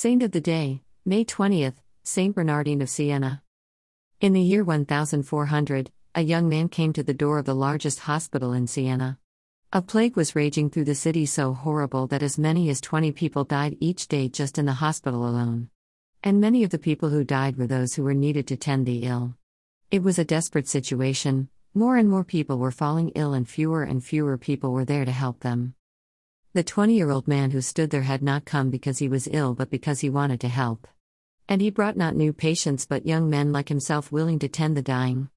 Saint of the Day, May 20th, Saint Bernardine of Siena. In the year 1400, a young man came to the door of the largest hospital in Siena. A plague was raging through the city so horrible that as many as 20 people died each day just in the hospital alone. And many of the people who died were those who were needed to tend the ill. It was a desperate situation, more and more people were falling ill, and fewer and fewer people were there to help them. The 20 year old man who stood there had not come because he was ill but because he wanted to help. And he brought not new patients but young men like himself willing to tend the dying.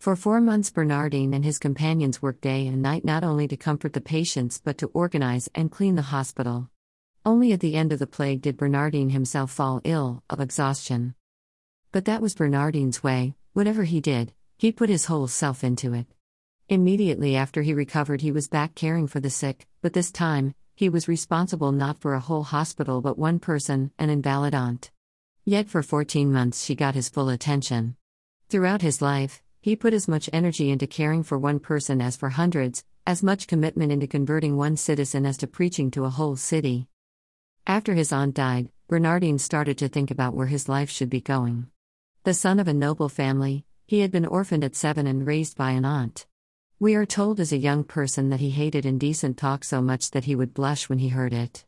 For four months, Bernardine and his companions worked day and night not only to comfort the patients but to organize and clean the hospital. Only at the end of the plague did Bernardine himself fall ill, of exhaustion. But that was Bernardine's way, whatever he did, he put his whole self into it. Immediately after he recovered, he was back caring for the sick, but this time, he was responsible not for a whole hospital but one person, an invalid aunt. Yet for 14 months she got his full attention. Throughout his life, he put as much energy into caring for one person as for hundreds, as much commitment into converting one citizen as to preaching to a whole city. After his aunt died, Bernardine started to think about where his life should be going. The son of a noble family, he had been orphaned at seven and raised by an aunt. We are told as a young person that he hated indecent talk so much that he would blush when he heard it.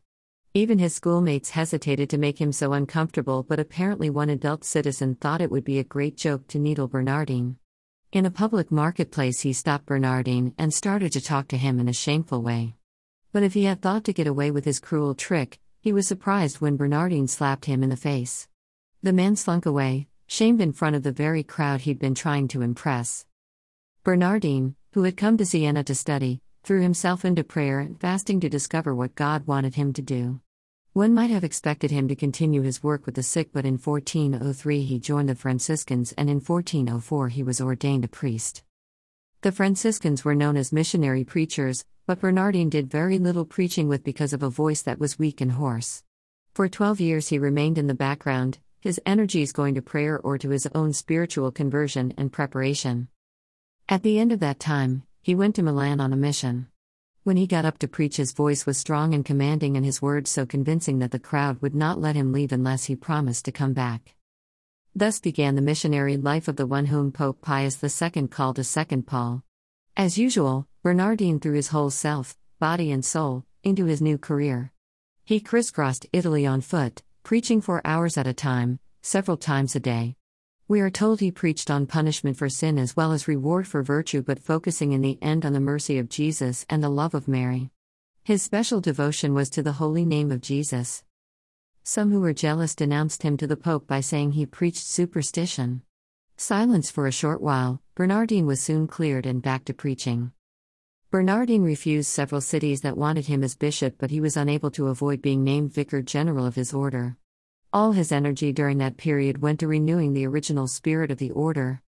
Even his schoolmates hesitated to make him so uncomfortable, but apparently one adult citizen thought it would be a great joke to needle Bernardine. In a public marketplace, he stopped Bernardine and started to talk to him in a shameful way. But if he had thought to get away with his cruel trick, he was surprised when Bernardine slapped him in the face. The man slunk away, shamed in front of the very crowd he'd been trying to impress. Bernardine, who had come to Siena to study, threw himself into prayer and fasting to discover what God wanted him to do. One might have expected him to continue his work with the sick, but in 1403 he joined the Franciscans and in 1404 he was ordained a priest. The Franciscans were known as missionary preachers, but Bernardine did very little preaching with because of a voice that was weak and hoarse. For 12 years he remained in the background, his energies going to prayer or to his own spiritual conversion and preparation. At the end of that time, he went to Milan on a mission. When he got up to preach, his voice was strong and commanding, and his words so convincing that the crowd would not let him leave unless he promised to come back. Thus began the missionary life of the one whom Pope Pius II called a second Paul. As usual, Bernardine threw his whole self, body, and soul into his new career. He crisscrossed Italy on foot, preaching for hours at a time, several times a day. We are told he preached on punishment for sin as well as reward for virtue, but focusing in the end on the mercy of Jesus and the love of Mary. His special devotion was to the holy name of Jesus. Some who were jealous denounced him to the Pope by saying he preached superstition. Silence for a short while, Bernardine was soon cleared and back to preaching. Bernardine refused several cities that wanted him as bishop, but he was unable to avoid being named vicar general of his order. All his energy during that period went to renewing the original spirit of the order.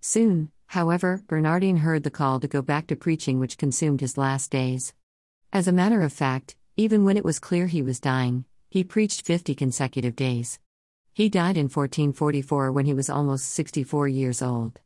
Soon, however, Bernardine heard the call to go back to preaching, which consumed his last days. As a matter of fact, even when it was clear he was dying, he preached 50 consecutive days. He died in 1444 when he was almost 64 years old.